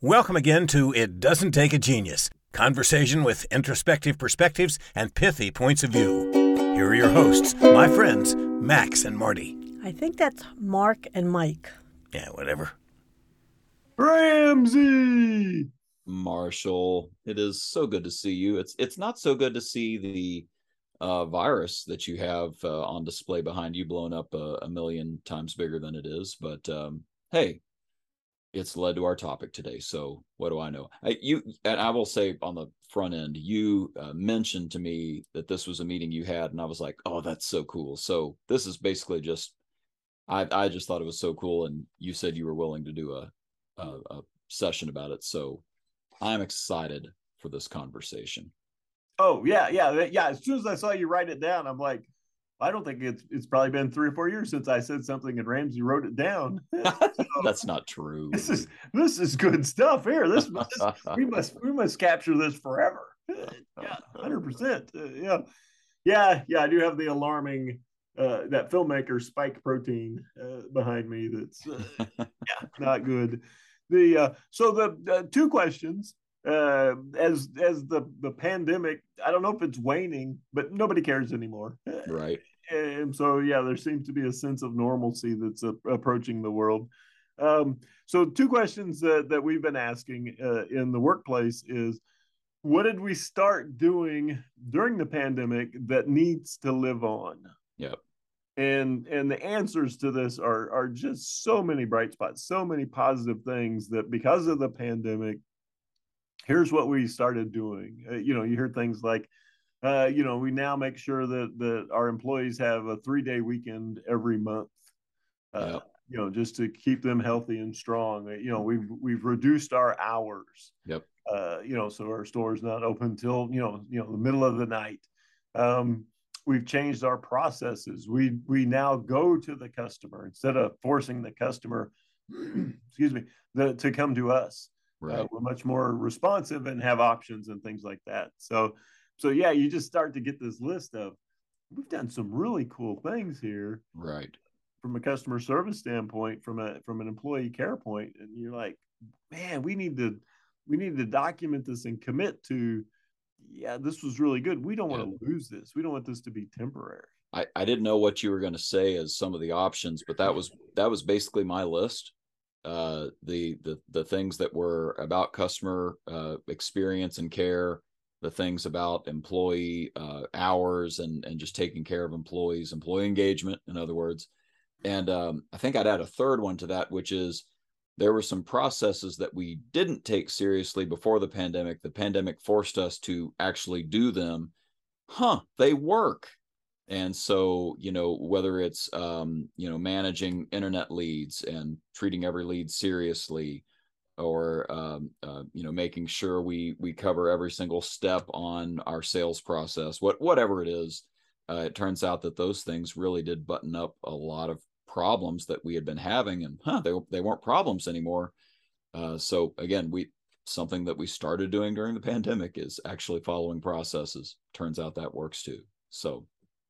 Welcome again to It Doesn't Take a Genius conversation with introspective perspectives and pithy points of view. Here are your hosts, my friends, Max and Marty. I think that's Mark and Mike. Yeah, whatever. Ramsey. Marshall, it is so good to see you. It's it's not so good to see the uh, virus that you have uh, on display behind you, blown up a, a, million times bigger than it is. But um, hey, it's led to our topic today. So what do I know? I, you and I will say on the front end, you uh, mentioned to me that this was a meeting you had, and I was like, oh, that's so cool. So this is basically just, I I just thought it was so cool, and you said you were willing to do a, a, a session about it. So I'm excited for this conversation. Oh yeah, yeah, yeah. As soon as I saw you write it down, I'm like, I don't think it's it's probably been three or four years since I said something and Ramsey wrote it down. so, That's not true. This is this is good stuff here. This, this we must we must capture this forever. Yeah, hundred percent. Uh, yeah, yeah, yeah. I do have the alarming uh, that filmmaker Spike Protein uh, behind me. That's uh, yeah, not good. The uh, so the two questions uh, as as the the pandemic. I don't know if it's waning, but nobody cares anymore. Right. And so yeah, there seems to be a sense of normalcy that's uh, approaching the world. Um, so two questions that that we've been asking uh, in the workplace is what did we start doing during the pandemic that needs to live on? Yep and and the answers to this are are just so many bright spots so many positive things that because of the pandemic here's what we started doing. Uh, you know you hear things like uh, you know we now make sure that that our employees have a three day weekend every month uh, you know just to keep them healthy and strong. Uh, you know we've we've reduced our hours yep. uh, you know so our store's not open till you know you know the middle of the night. Um, we've changed our processes. We we now go to the customer instead of forcing the customer, excuse me, the, to come to us. Uh, right. Uh, we're much more responsive and have options and things like that. So, so yeah, you just start to get this list of we've done some really cool things here. Right. From a customer service standpoint, from a from an employee care point, and you're like, man, we need to we need to document this and commit to yeah, this was really good. We don't want to lose this. We don't want this to be temporary. I, I didn't know what you were going to say as some of the options, but that was that was basically my list. Uh, the the the things that were about customer uh, experience and care, the things about employee uh, hours and and just taking care of employees, employee engagement, in other words. And um, I think I'd add a third one to that, which is there were some processes that we didn't take seriously before the pandemic. The pandemic forced us to actually do them. Huh, they work. And so, you know, whether it's, um, you know, managing internet leads and treating every lead seriously, or um, uh, you know, making sure we we cover every single step on our sales process, what whatever it is, uh, it turns out that those things really did button up a lot of problems that we had been having and huh, they, they weren't problems anymore. Uh, so again we something that we started doing during the pandemic is actually following processes. Turns out that works too. So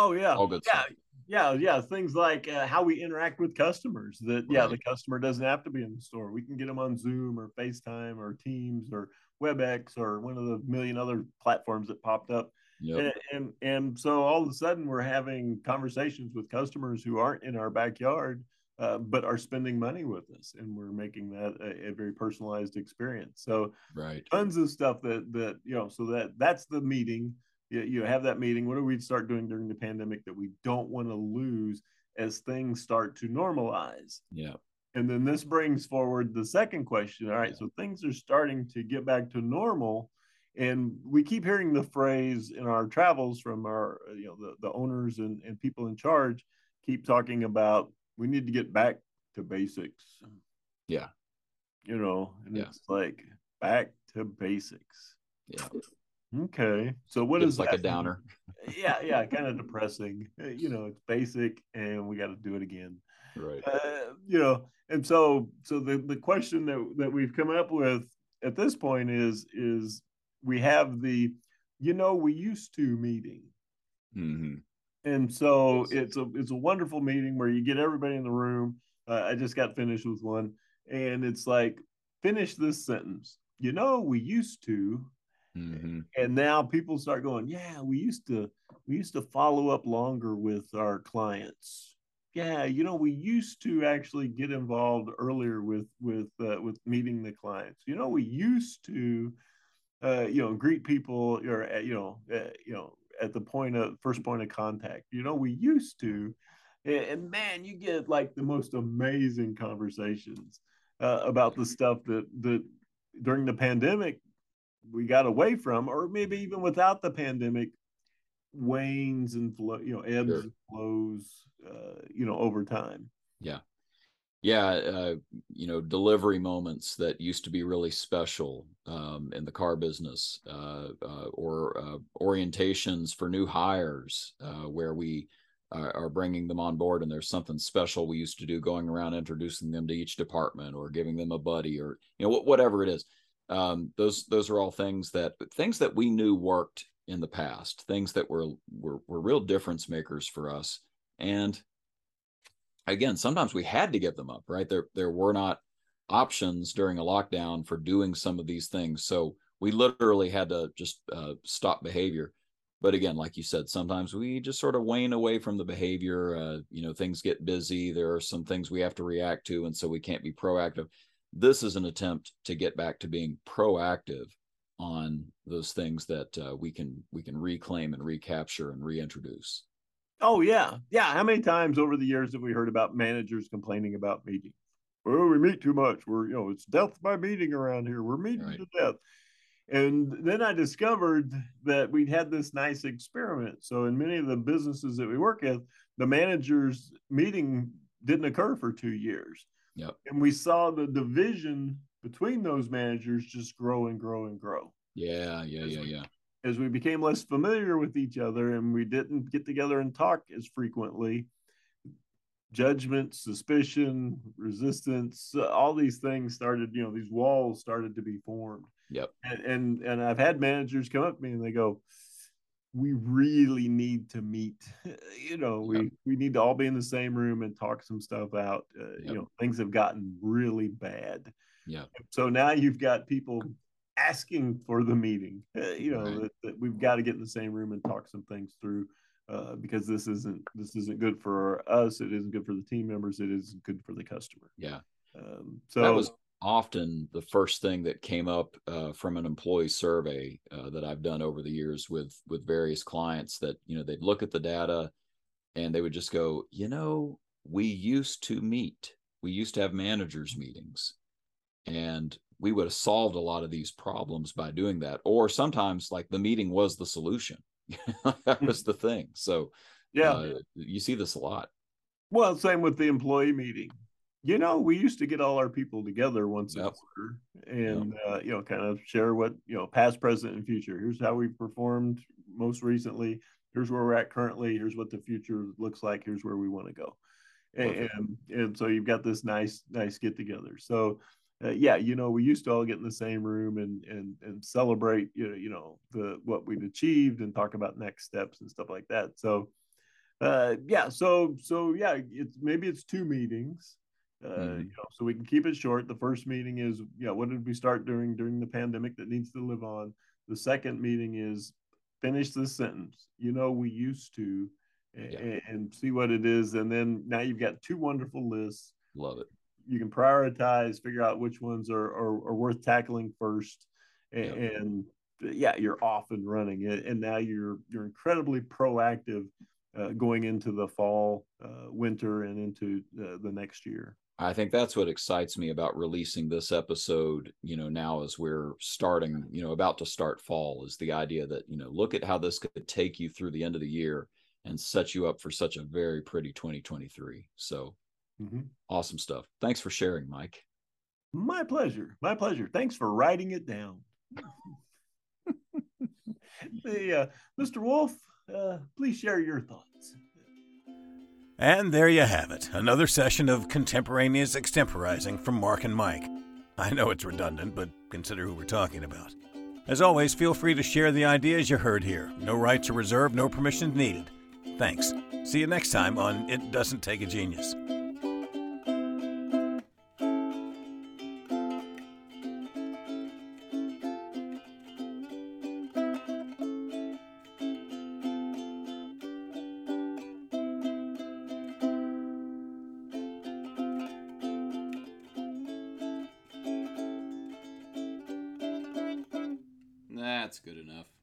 oh yeah all good yeah stuff. yeah yeah things like uh, how we interact with customers that right. yeah the customer doesn't have to be in the store we can get them on zoom or facetime or teams or webex or one of the million other platforms that popped up Yep. And, and, and so all of a sudden we're having conversations with customers who aren't in our backyard, uh, but are spending money with us, and we're making that a, a, very personalized experience. So right, tons of stuff that that you know. So that that's the meeting. You, you have that meeting. What do we start doing during the pandemic that we don't want to lose as things start to normalize? Yeah. And then this brings forward the second question. All right, yeah. so things are starting to get back to normal and we keep hearing the phrase in our travels from our you know the, the owners and, and people in charge keep talking about we need to get back to basics yeah you know and yeah. it's like back to basics yeah okay so what it's is like a downer. Yeah yeah kind of depressing you know it's basic and we got to do it again. Right. Uh, you know and so so the the question that that we've come up with at this point is is we have the you know we used to meeting. Mm-hmm. and so it's a it's a wonderful meeting where you get everybody in the room. Uh, i just got finished with one and it's like finish this sentence. You know, we used to, mm-hmm. and now people start going, yeah, we used to, we used to follow up longer with our clients. Yeah, you know, we used to actually get involved earlier with with uh, with meeting the clients. You know, we used to, uh, you know, greet people or you know, uh, you know, at the point of first point of contact. You know, we used to, and, and man, you get like the most amazing conversations uh, about the stuff that that during the pandemic we got away from, or maybe even without the pandemic, wanes and flow, you know, ebbs sure. and flows, uh, you know, over time. Yeah. Yeah, uh, you know, delivery moments that used to be really special um, in the car business, uh, uh, or uh, orientations for new hires, uh, where we are bringing them on board, and there's something special we used to do, going around introducing them to each department, or giving them a buddy, or you know, whatever it is. Um, those those are all things that things that we knew worked in the past, things that were were, were real difference makers for us, and again, sometimes we had to give them up, right? There there were not options during a lockdown for doing some of these things. So we literally had to just uh, stop behavior. But again, like you said, sometimes we just sort of wane away from the behavior. Uh, you know, things get busy. There are some things we have to react to, and so we can't be proactive. This is an attempt to get back to being proactive on those things that uh, we can we can reclaim and recapture and reintroduce. Oh yeah, yeah. How many times over the years have we heard about managers complaining about meetings? Oh, we meet too much. We're you know it's death by meeting around here. We're meeting right. to death. And then I discovered that we'd had this nice experiment. So in many of the businesses that we work with, the managers meeting didn't occur for two years. Yep. And we saw the division between those managers just grow and grow and grow. Yeah, yeah, yeah, yeah as we became less familiar with each other and we didn't get together and talk as frequently, judgment, suspicion, resistance, all these things started, you know, these walls started to be formed. Yep. And, and, and I've had managers come up to me and they go, we really need to meet you know we yep. we need to all be in the same room and talk some stuff out uh, yep. you know things have gotten really bad yeah so now you've got people asking for the meeting. Uh, you know right. that, that, we've got to get in the same room and talk some things through uh, because this isn't this isn't good for us. It isn't good for the team members. It isn't good for the customer. Yeah. Um, so that was often the first thing that came up uh, from an employee survey uh, that I've done over the years with with various clients. That you know they'd look at the data and they would just go, you know, we used to meet. We used to have managers meetings and we would have solved a lot of these problems by doing that or sometimes like the meeting was the solution that hmm. was the thing so yeah uh, you see this a lot well same with the employee meeting you know we used to get all our people together once yep. a quarter and yep. uh, you know kind of share what you know past present and future. Here's how we performed most recently. Here's where we're at currently. Here's what the future looks like. Here's where we want to go. And, and, and so you've got this nice nice get together. So uh, yeah, you know, we used to all get in the same room and and and celebrate, you know, you know, the what we've achieved and talk about next steps and stuff like that. So, uh, yeah, so so yeah, it's maybe it's two meetings, uh, mm-hmm. you know, so we can keep it short. The first meeting is, yeah, what did we start doing during the pandemic that needs to live on? The second meeting is finish this sentence. You know, we used to, yeah. and, and see what it is, and then now you've got two wonderful lists. Love it you can prioritize, figure out which ones are, are, are worth tackling first, and, yep. and, yeah, you're off and running. And now you're you're incredibly proactive uh, going into the fall, uh, winter, and into uh, the next year. I think that's what excites me about releasing this episode. You know, now as we're starting, you know, about to start fall, is the idea that you know, look at how this could take you through the end of the year and set you up for such a very pretty 2023. So Mm-hmm. Awesome stuff. Thanks for sharing, Mike. My pleasure. My pleasure. Thanks for writing it down. the, uh, Mr. Wolf, uh, please share your thoughts. And there you have it, another session of contemporaneous extemporizing from Mark and Mike. I know it's redundant, but consider who we're talking about. As always, feel free to share the ideas you heard here. No rights are reserved, no permissions needed. Thanks. See you next time on It Doesn't Take a Genius. That's good enough.